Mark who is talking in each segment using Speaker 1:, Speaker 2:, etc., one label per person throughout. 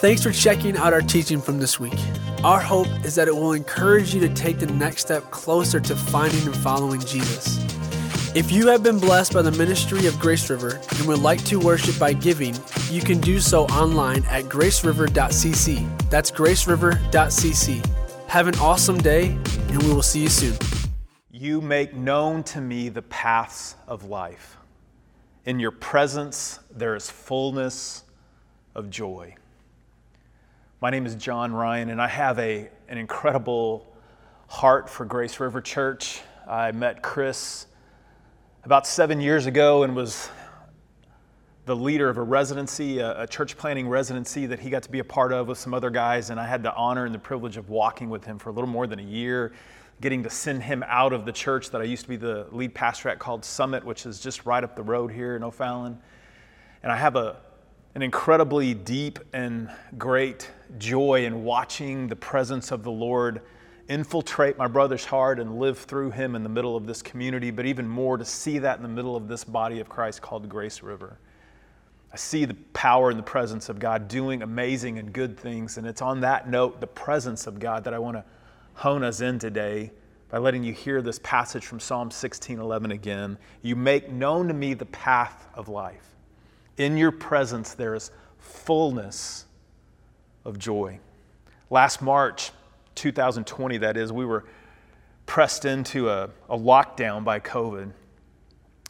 Speaker 1: Thanks for checking out our teaching from this week. Our hope is that it will encourage you to take the next step closer to finding and following Jesus. If you have been blessed by the ministry of Grace River and would like to worship by giving, you can do so online at graceriver.cc. That's graceriver.cc. Have an awesome day, and we will see you soon.
Speaker 2: You make known to me the paths of life. In your presence, there is fullness of joy. My name is John Ryan, and I have a, an incredible heart for Grace River Church. I met Chris about seven years ago and was the leader of a residency, a, a, church planting residency that he got to be a part of with some other guys. And I had the honor and the privilege of walking with him for a little more than a year, getting to send him out of the church that I used to be the lead pastor at called Summit, which is just right up the road here in O'Fallon. And I have a, an incredibly deep and great joy in watching the presence of the Lord infiltrate my brother's heart and live through him in the middle of this community, but even more to see that in the middle of this body of Christ called Grace River. I see the power and the presence of God doing amazing and good things. And it's on that note, the presence of God, that I want to hone us in today by letting you hear this passage from Psalm 16:11 again. You make known to me the path of life. In your presence, there is fullness of joy. Last March, 2020, that is, we were pressed into a, a lockdown by COVID. And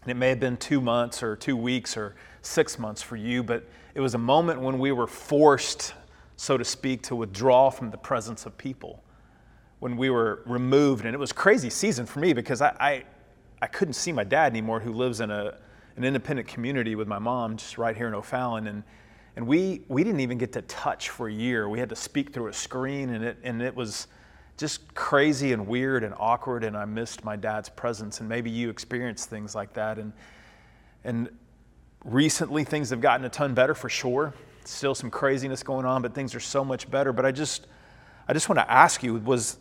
Speaker 2: it may have been two months or two weeks or six months for you, but it was a moment when we were forced, so to speak, to withdraw from the presence of people. When we were removed, and it was crazy season for me because I, I, I couldn't see my dad anymore, who lives in a an independent community with my mom just right here in O'Fallon. And, and we, we didn't even get to touch for a year. We had to speak through a screen, and it, and it was just crazy and weird and awkward. And I missed my dad's presence. And maybe you experienced things like that. And, and recently, things have gotten a ton better for sure. Still some craziness going on, but things are so much better. But I just, I just want to ask you was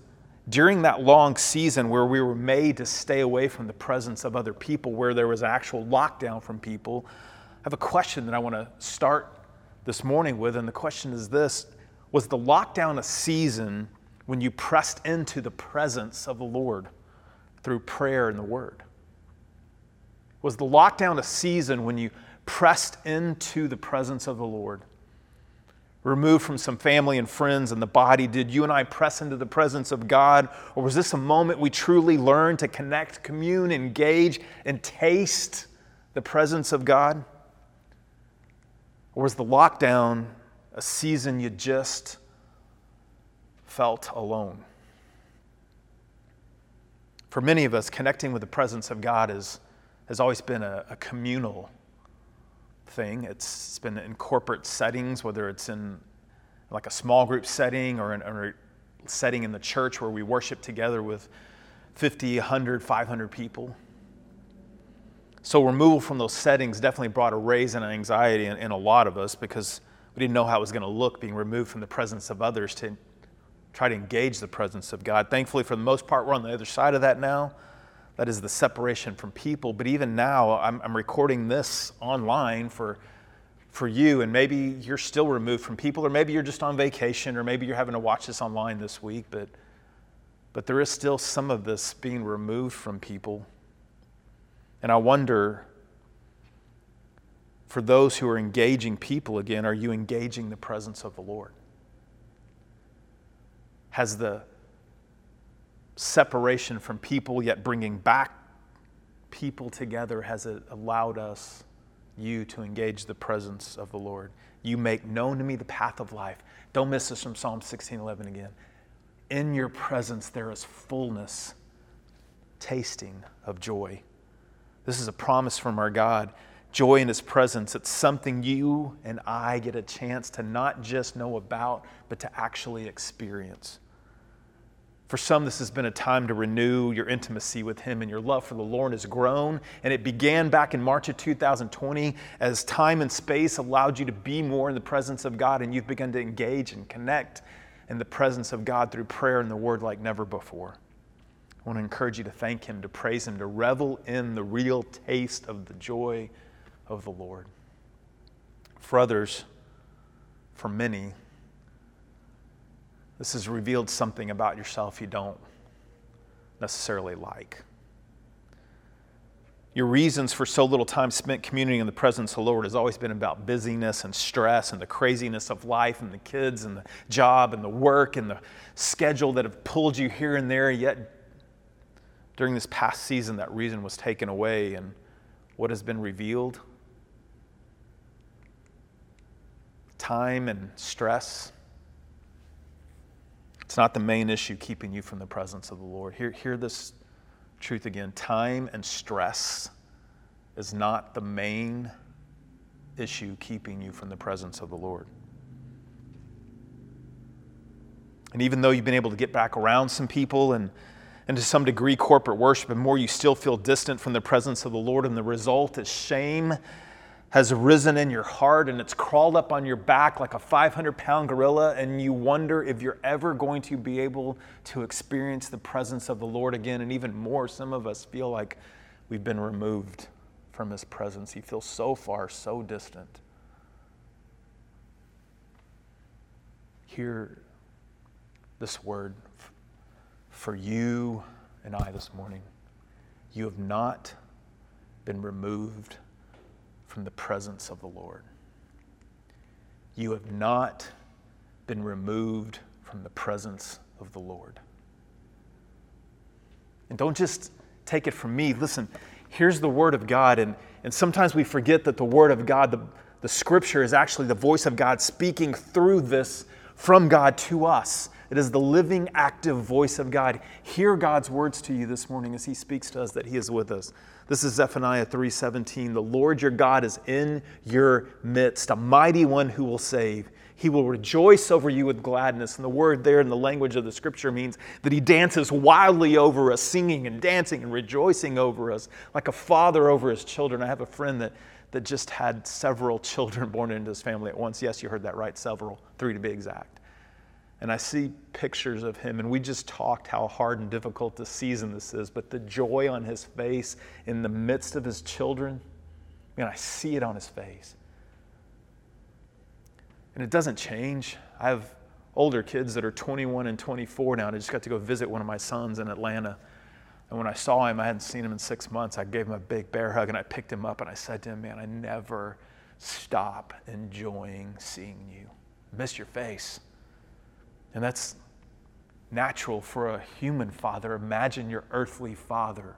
Speaker 2: during that long season where we were made to stay away from the presence of other people, where there was actual lockdown from people, I have a question that I want to start this morning with. And the question is this Was the lockdown a season when you pressed into the presence of the Lord through prayer and the Word? Was the lockdown a season when you pressed into the presence of the Lord? Removed from some family and friends and the body? Did you and I press into the presence of God? Or was this a moment we truly learned to connect, commune, engage, and taste the presence of God? Or was the lockdown a season you just felt alone? For many of us, connecting with the presence of God is, has always been a, a communal thing. It's been in corporate settings, whether it's in like a small group setting or, in, a setting in the church where we worship together with 50, 100, 500 people. So, removal from those settings definitely brought a raise in anxiety in, in a lot of us because we didn't know how it was going to look being removed from the presence of others to try to engage the presence of God. Thankfully, for the most part, we're on the other side of that now. That is the separation from people. But even now, I'm, I'm recording this online for, for you, and maybe you're still removed from people, or maybe you're just on vacation, or maybe you're having to watch this online this week. But, but there is still some of this being removed from people. And I wonder for those who are engaging people again, are you engaging the presence of the Lord? Has the separation from people, yet bringing back people together, has allowed us, you, to engage the presence of the Lord. You make known to me the path of life. Don't miss this from Psalm 16:11 again. In your presence there is fullness, tasting of joy. This is a promise from our God. Joy in His presence. It's something you and I get a chance to not just know about, but to actually experience. For some, this has been a time to renew your intimacy with Him, and your love for the Lord has grown. And it began back in March of 2020 as time and space allowed you to be more in the presence of God, and you've begun to engage and connect in the presence of God through prayer and the Word like never before. I want to encourage you to thank Him, to praise Him, to revel in the real taste of the joy of the Lord. For others, for many, This has revealed something about yourself you don't necessarily like. Your reasons for so little time spent communing in the presence of the Lord has always been about busyness and stress and the craziness of life and the kids and the job and the work and the schedule that have pulled you here and there. Yet, during this past season, that reason was taken away. And what has been revealed? Time and stress. It's not the main issue keeping you from the presence of the Lord. Hear, hear this truth again time and stress is not the main issue keeping you from the presence of the Lord. And even though you've been able to get back around some people and, and to some degree corporate worship, and more you still feel distant from the presence of the Lord, and the result is shame has risen in your heart and it's crawled up on your back like a 500 pound gorilla, and you wonder if you're ever going to be able to experience the presence of the Lord again. And even more, some of us feel like we've been removed from His presence. He feels so far, so distant. Hear this word for you and I this morning. You have not been removed from the presence of the Lord. You have not been removed from the presence of the Lord. And don't just take it from me. Listen, here's the Word of God. And, and sometimes we forget that the Word of God, the, the Scripture, is actually the voice of God speaking through this from God to us. It is the living, active voice of God. Hear God's words to you this morning as He speaks to us that He is with us. This is Zephaniah 3:17. The Lord your God is in your midst, a mighty one who will save. He will rejoice over you with gladness. And the word there in the language of the scripture means that he dances wildly over us, singing and dancing and rejoicing over us, like a father over his children. I have a friend that, that just had several children born into his family at once. Yes, you heard that right, several, three to be exact and I see pictures of him, and we just talked how hard and difficult the season this is, but the joy on his face in the midst of his children, man, I see it on his face. And it doesn't change. I have older kids that are 21 and 24 now, and I just got to go visit one of my sons in Atlanta. And when I saw him, I hadn't seen him in six months. I gave him a big bear hug and I picked him up and I said to him, Man, I never stop enjoying seeing you. miss your face. And that's natural for a human father. Imagine your earthly father,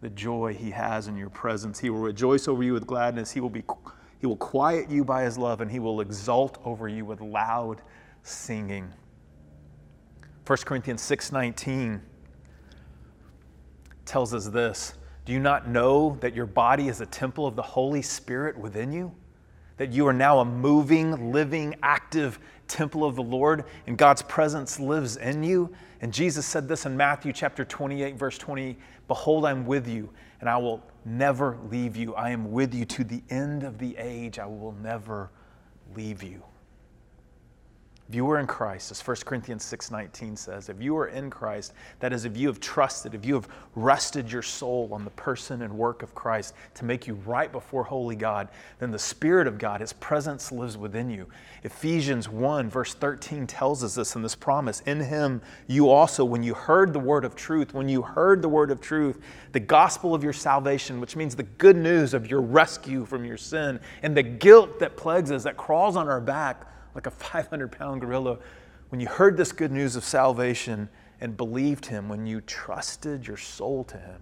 Speaker 2: the joy he has in your presence. He will rejoice over you with gladness. He will, be, he will quiet you by his love, and he will exult over you with loud singing. 1 Corinthians 6:19 tells us this, do you not know that your body is a temple of the Holy Spirit within you? That you are now a moving, living, active temple of the Lord and God's presence lives in you. And Jesus said this in Matthew chapter 28, verse 20 Behold, I'm with you, and I will never leave you. I am with you to the end of the age. I will never leave you. If you are in Christ, as 1 Corinthians 6:19 says, if you are in Christ, that is if you have trusted, if you have rested your soul on the person and work of Christ to make you right before holy God, then the Spirit of God, his presence lives within you. Ephesians 1 verse 13 tells us this in this promise. In him you also when you heard the word of truth, when you heard the word of truth, the gospel of your salvation, which means the good news of your rescue from your sin and the guilt that plagues us that crawls on our back like a 500 pound gorilla, when you heard this good news of salvation and believed Him, when you trusted your soul to Him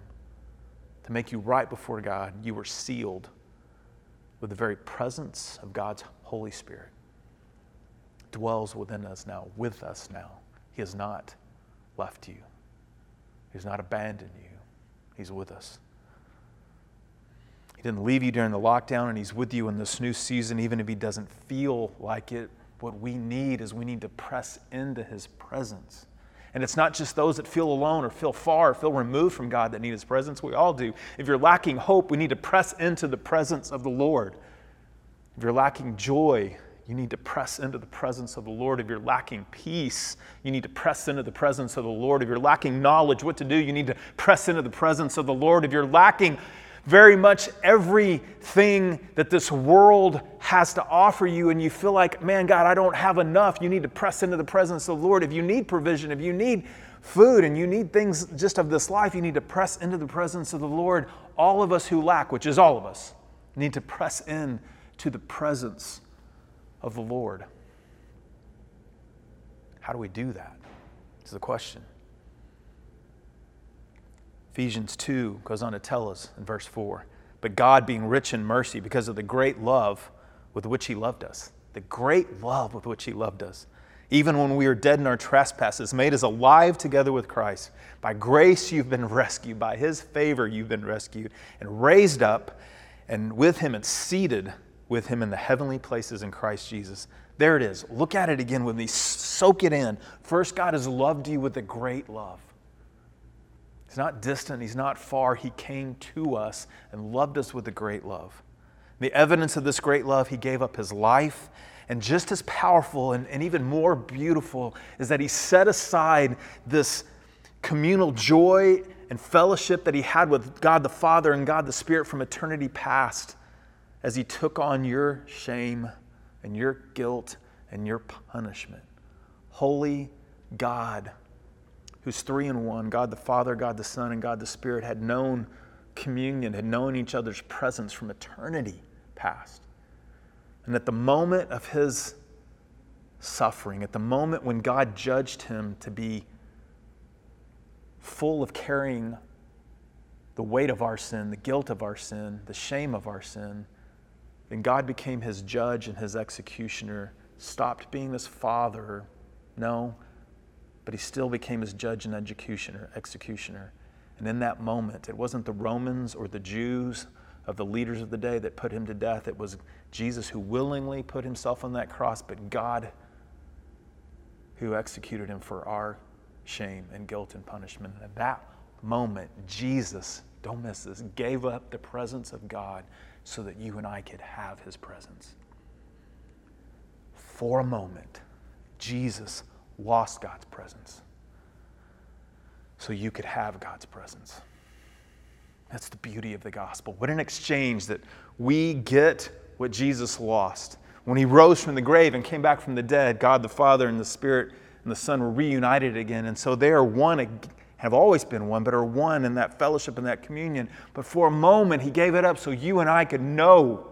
Speaker 2: to make you right before God, you were sealed with the very presence of God's Holy Spirit. Dwells within us now, with us now. He has not left you, He has not abandoned you. He's with us. He didn't leave you during the lockdown, and He's with you in this new season, even if He doesn't feel like it what we need is we need to press into his presence. And it's not just those that feel alone or feel far or feel removed from God that need his presence. We all do. If you're lacking hope, we need to press into the presence of the Lord. If you're lacking joy, you need to press into the presence of the Lord. If you're lacking peace, you need to press into the presence of the Lord. If you're lacking knowledge what to do, you need to press into the presence of the Lord. If you're lacking very much everything that this world has to offer you, and you feel like, man, God, I don't have enough, you need to press into the presence of the Lord. If you need provision, if you need food and you need things just of this life, you need to press into the presence of the Lord. All of us who lack, which is all of us, need to press in to the presence of the Lord. How do we do that? Is the question. Ephesians 2 goes on to tell us in verse 4 But God, being rich in mercy, because of the great love with which He loved us, the great love with which He loved us, even when we were dead in our trespasses, made us alive together with Christ. By grace you've been rescued, by His favor you've been rescued, and raised up, and with Him and seated with Him in the heavenly places in Christ Jesus. There it is. Look at it again with me. Soak it in. First, God has loved you with a great love. He's not distant, He's not far. He came to us and loved us with a great love. The evidence of this great love, He gave up His life. And just as powerful and, and even more beautiful is that He set aside this communal joy and fellowship that He had with God the Father and God the Spirit from eternity past as He took on your shame and your guilt and your punishment. Holy God who's three in one God the Father, God the Son, and God the Spirit had known communion, had known each other's presence from eternity past. And at the moment of his suffering, at the moment when God judged him to be full of carrying the weight of our sin, the guilt of our sin, the shame of our sin, then God became his judge and his executioner, stopped being his father. No, but he still became his judge and executioner, executioner. And in that moment, it wasn't the Romans or the Jews of the leaders of the day that put him to death. It was Jesus who willingly put himself on that cross, but God who executed him for our shame and guilt and punishment. And at that moment, Jesus, don't miss this, gave up the presence of God so that you and I could have his presence. For a moment, Jesus lost God's presence so you could have God's presence. That's the beauty of the gospel. What an exchange that we get what Jesus lost. When he rose from the grave and came back from the dead, God the Father and the Spirit and the Son were reunited again. And so they are one, have always been one, but are one in that fellowship and that communion. But for a moment, he gave it up so you and I could know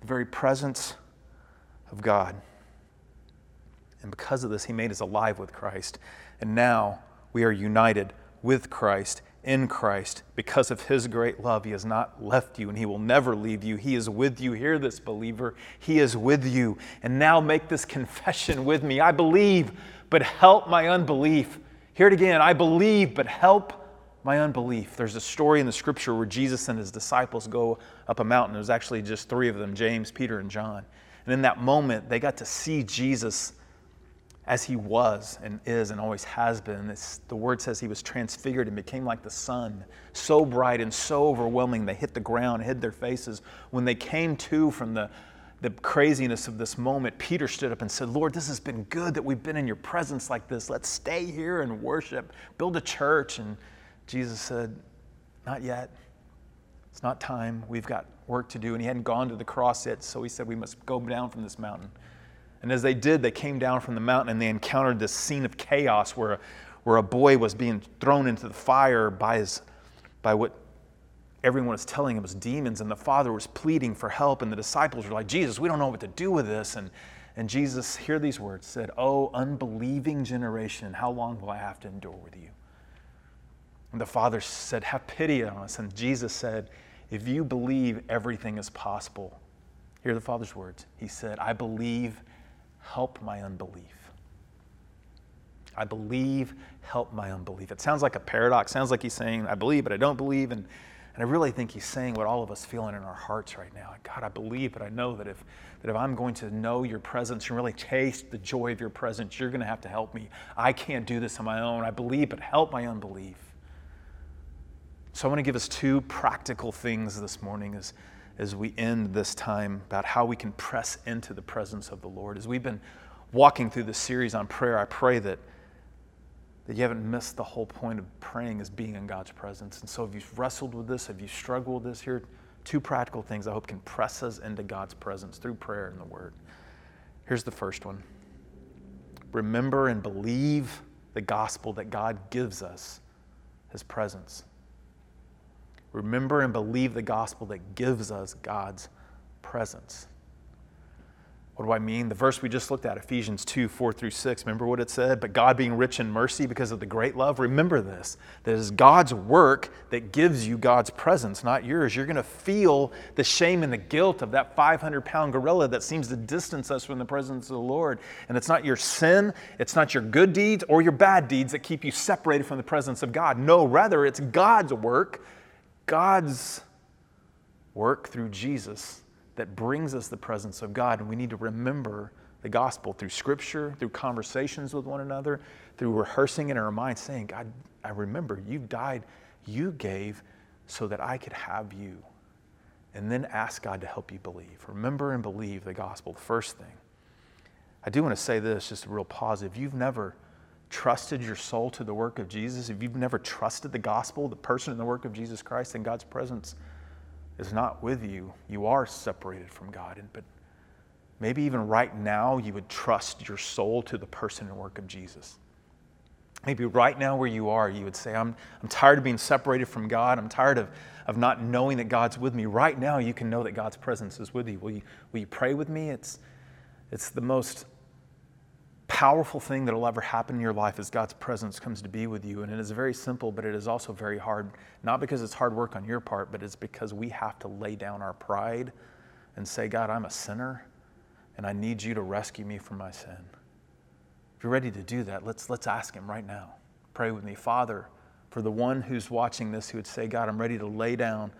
Speaker 2: the very presence of God. And because of this, he made us alive with Christ. And now we are united with Christ, in Christ. Because of his great love, he has not left you and he will never leave you. He is with you. Hear this, believer. He is with you. And now make this confession with me I believe, but help my unbelief. Hear it again. I believe, but help my unbelief. There's a story in the scripture where Jesus and his disciples go up a mountain. There's actually just three of them James, Peter, and John. And in that moment, they got to see Jesus as he was and is and always has been. It's, the word says he was transfigured and became like the sun, so bright and so overwhelming they hit the ground, hid their faces. When they came to from the, the craziness of this moment, Peter stood up and said, Lord, this has been good that we've been in your presence like this. Let's stay here and worship, build a church. And Jesus said, Not yet. It's not time. We've got work to do. And he hadn't gone to the cross yet, so he said, We must go down from this mountain. And as they did, they came down from the mountain and they encountered this scene of chaos where, where a boy was being thrown into the fire by, his, by what everyone was telling him was demons. And the father was pleading for help. And the disciples were like, Jesus, we don't know what to do with this. And, and Jesus, hear these words, said, Oh, unbelieving generation, how long will I have to endure with you? And the father said, Have pity on us. And Jesus said, If you believe everything is possible, hear the father's words. He said, I believe help my unbelief. I believe, help my unbelief. It sounds like a paradox. Sounds like he's saying, I believe, but I don't believe. And, and I really think he's saying what all of us feeling in our hearts right now. God, I believe, but I know that if, that if I'm going to know your presence and really taste the joy of your presence, you're going to have to help me. I can't do this on my own. I believe, but help my unbelief. So I want to give us two practical things this morning as as we end this time about how we can press into the presence of the Lord. As we've been walking through this series on prayer, I pray that that you haven't missed the whole point of praying is being in God's presence. And so, if you've wrestled with this, if you struggled with this, here two practical things I hope can press us into God's presence through prayer and the Word. Here's the first one remember and believe the gospel that God gives us, His presence. Remember and believe the gospel that gives us God's presence. What do I mean? The verse we just looked at, Ephesians 2 4 through 6, remember what it said? But God being rich in mercy because of the great love, remember this. That is God's work that gives you God's presence, not yours. You're going to feel the shame and the guilt of that 500 pound gorilla that seems to distance us from the presence of the Lord. And it's not your sin, it's not your good deeds or your bad deeds that keep you separated from the presence of God. No, rather, it's God's work, God's work through Jesus that brings us the presence of God. And we need to remember the gospel through scripture, through conversations with one another, through rehearsing in our minds, saying, God, I remember you died, you gave so that I could have you. And then ask God to help you believe. Remember and believe the gospel, the first thing. I do want to say this, just a real positive. If you've never trusted your soul to the work of Jesus, if you've never trusted the gospel, the person and the work of Jesus Christ then God's presence, is not with you, you are separated from God. But maybe even right now, you would trust your soul to the person and work of Jesus. Maybe right now, where you are, you would say, I'm, I'm tired of being separated from God. I'm tired of, of not knowing that God's with me. Right now, you can know that God's presence is with you. Will you, will you pray with me? It's, it's the most powerful thing that will ever happen in your life as God's presence comes to be with you. And it is very simple, but it is also very hard, not because it's hard work on your part, but it's because we have to lay down our pride and say, God, I'm a sinner and I need you to rescue me from my sin. If you're ready to do that, let's, let's ask Him right now. Pray with me. Father, for the one who's watching this who would say, God, I'm ready to lay down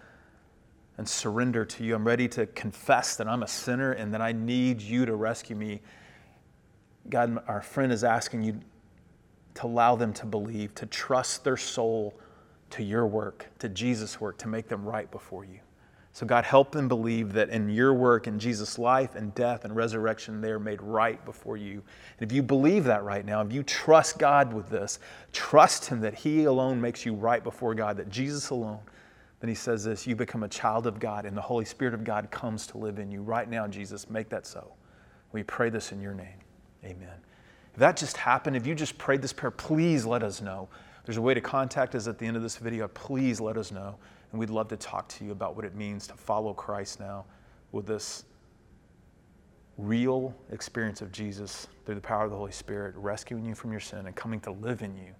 Speaker 2: and surrender to you. I'm ready to confess that I'm a sinner and that I need you to rescue me God, our friend is asking you to allow them to believe, to trust their soul to your work, to Jesus' work, to make them right before you. So, God, help them believe that in your work, in Jesus' life and death and resurrection, they are made right before you. And if you believe that right now, if you trust God with this, trust Him that He alone makes you right before God, that Jesus alone, then He says this you become a child of God, and the Holy Spirit of God comes to live in you. Right now, Jesus, make that so. We pray this in your name. Amen. If that just happened, if you just prayed this prayer, please let us know. There's a way to contact us at the end of this video. Please let us know. And we'd love to talk to you about what it means to follow Christ now with this real experience of Jesus through the power of the Holy Spirit, rescuing you from your sin and coming to live in you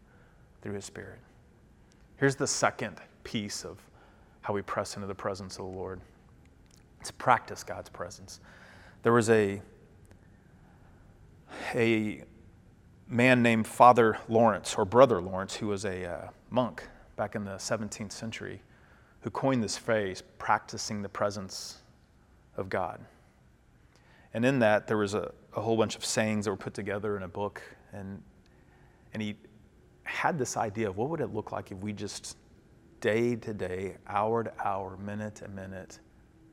Speaker 2: through His Spirit. Here's the second piece of how we press into the presence of the Lord it's practice God's presence. There was a a man named Father Lawrence, or Brother Lawrence, who was a uh, monk back in the 17th century, who coined this phrase, practicing the presence of God. And in that, there was a, a whole bunch of sayings that were put together in a book. And, and he had this idea of what would it look like if we just day to day, hour to hour, minute to minute,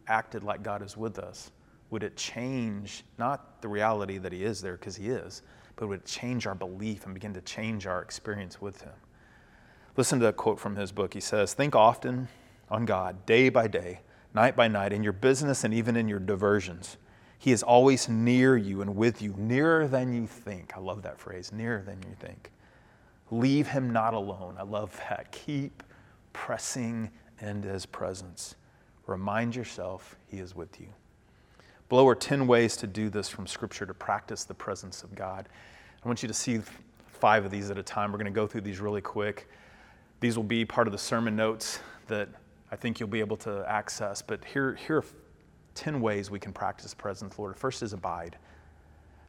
Speaker 2: acted like God is with us would it change not the reality that He is there, because He is, but would it change our belief and begin to change our experience with Him? Listen to a quote from his book. He says, Think often on God, day by day, night by night, in your business and even in your diversions. He is always near you and with you, nearer than you think. I love that phrase, nearer than you think. Leave him not alone. I love that. Keep pressing into his presence. Remind yourself he is with you. Below are 10 ways to do this from Scripture to practice the presence of God. I want you to see five of these at a time. We're going to go through these really quick. These will be part of the sermon notes that I think you'll be able to access. But here, here are 10 ways we can practice the presence of the Lord. First is abide.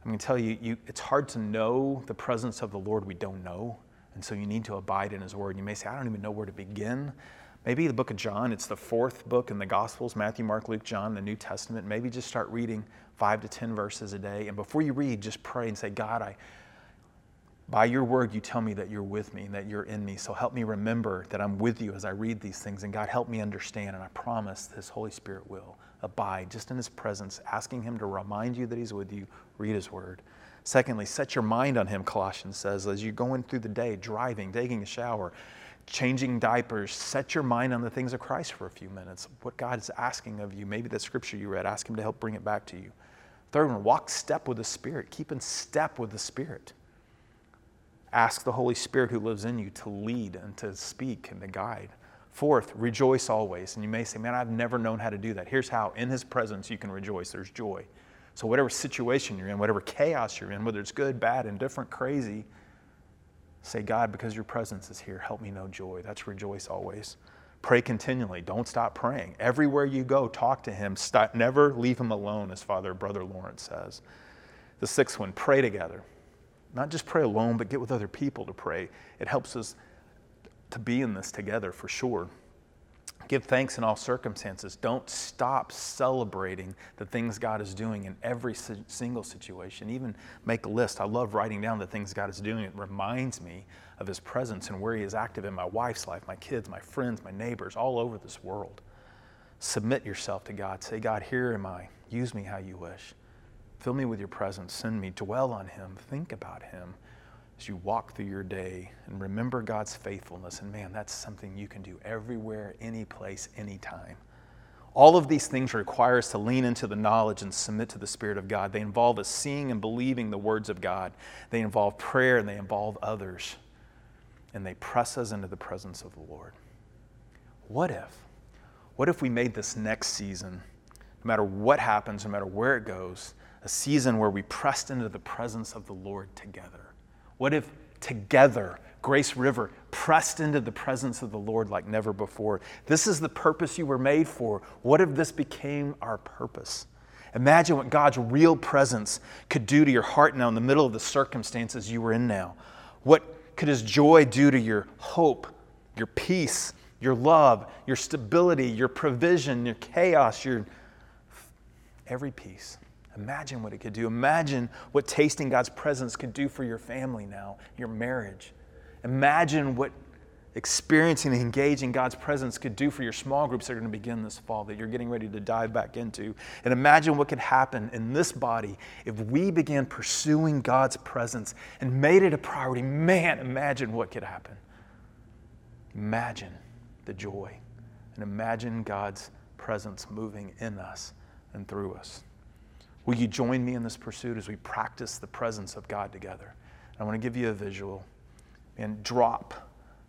Speaker 2: I'm going to tell you, you, it's hard to know the presence of the Lord we don't know. And so you need to abide in His Word. You may say, I don't even know where to begin. Maybe the book of John, it's the fourth book in the Gospels Matthew, Mark, Luke, John, the New Testament. Maybe just start reading five to 10 verses a day. And before you read, just pray and say, God, I, by your word, you tell me that you're with me and that you're in me. So help me remember that I'm with you as I read these things. And God, help me understand. And I promise this Holy Spirit will Abide just in his presence, asking him to remind you that he's with you. Read his word. Secondly, set your mind on him, Colossians says, as you're going through the day, driving, taking a shower, changing diapers, set your mind on the things of Christ for a few minutes. What God is asking of you, maybe the scripture you read, ask him to help bring it back to you. Third one, walk step with the Spirit. Keep in step with the Spirit. Ask the Holy Spirit who lives in you to lead and to speak and to guide. Fourth, rejoice always. And you may say, man, I've never known how to do that. Here's how in His presence you can rejoice. There's joy. So, whatever situation you're in, whatever chaos you're in, whether it's good, bad, indifferent, crazy, say, God, because your presence is here, help me know joy. That's rejoice always. Pray continually. Don't stop praying. Everywhere you go, talk to Him. Stop, never leave Him alone, as Father Brother Lawrence says. The sixth one, pray together. Not just pray alone, but get with other people to pray. It helps us to be in this together for sure. Give thanks in all circumstances. Don't stop celebrating the things God is doing in every single situation. Even make a list. I love writing down the things God is doing. It reminds me of His presence and where He is active in my wife's life, my kids, my friends, my neighbors, all over this world. Submit yourself to God. Say, God, here am I. Use me how you wish. Fill me with your presence. Send me. Dwell on Him. Think about Him as you walk through your day and remember God's faithfulness. And man, that's something you can do everywhere, any place, anytime. All of these things require us to lean into the knowledge and submit to the Spirit of God. They involve us seeing and believing the words of God. They involve prayer and they involve others. And they press us into the presence of the Lord. What if? What if we made this next season, no matter what happens, no matter where it goes, a season where we pressed into the presence of the Lord together? What if together, Grace River pressed into the presence of the Lord like never before? This is the purpose you were made for. What if this became our purpose? Imagine what God's real presence could do to your heart now in the middle of the circumstances you were in now. What could His joy do to your hope, your peace, your love, your stability, your provision, your chaos, your every piece? Imagine what it could do. Imagine what tasting God's presence could do for your family now, your marriage. Imagine what experiencing and engaging God's presence could do for your small groups that are going to begin this fall that you're getting ready to dive back into. And imagine what could happen in this body if we began pursuing God's presence and made it a priority. Man, imagine what could happen. Imagine the joy and imagine God's presence moving in us and through us. Will you join me in this pursuit as we practice the presence of God together? I want to give you a visual and drop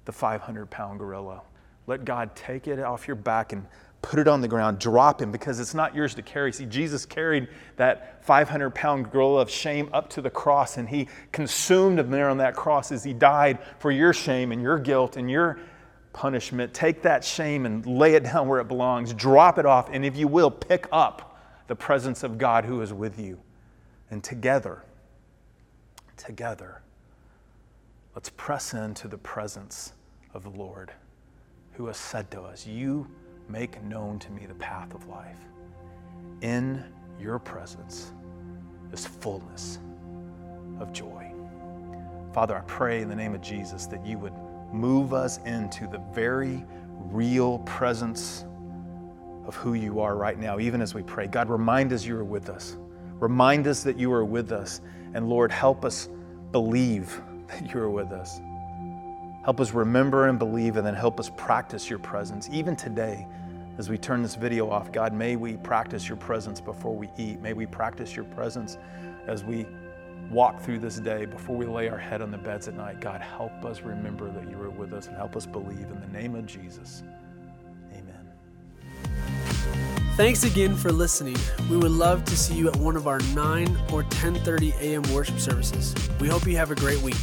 Speaker 2: the 500 pound gorilla. Let God take it off your back and put it on the ground, drop him because it's not yours to carry. See, Jesus carried that 500 pound gorilla of shame up to the cross and he consumed him there on that cross as he died for your shame and your guilt and your punishment. Take that shame and lay it down where it belongs, drop it off, and if you will, pick up the presence of God who is with you. And together, together, let's press into the presence of the Lord who has said to us, You make known to me the path of life. In your presence is fullness of joy. Father, I pray in the name of Jesus that you would move us into the very real presence of who you are right now, even as we pray. God, remind us you are with us. Remind us that you are with us. And Lord, help us believe that you are with us. Help us remember and believe, and then help us practice your presence. Even today, as we turn this video off, God, may we practice your presence before we eat. May we practice your presence as we walk through this day before we lay our head on the beds at night. God, help us remember that you are with us and help us believe in the name of Jesus.
Speaker 1: Thanks again for listening. We would love to see you at one of our 9 or 10:30 a.m. worship services. We hope you have a great week.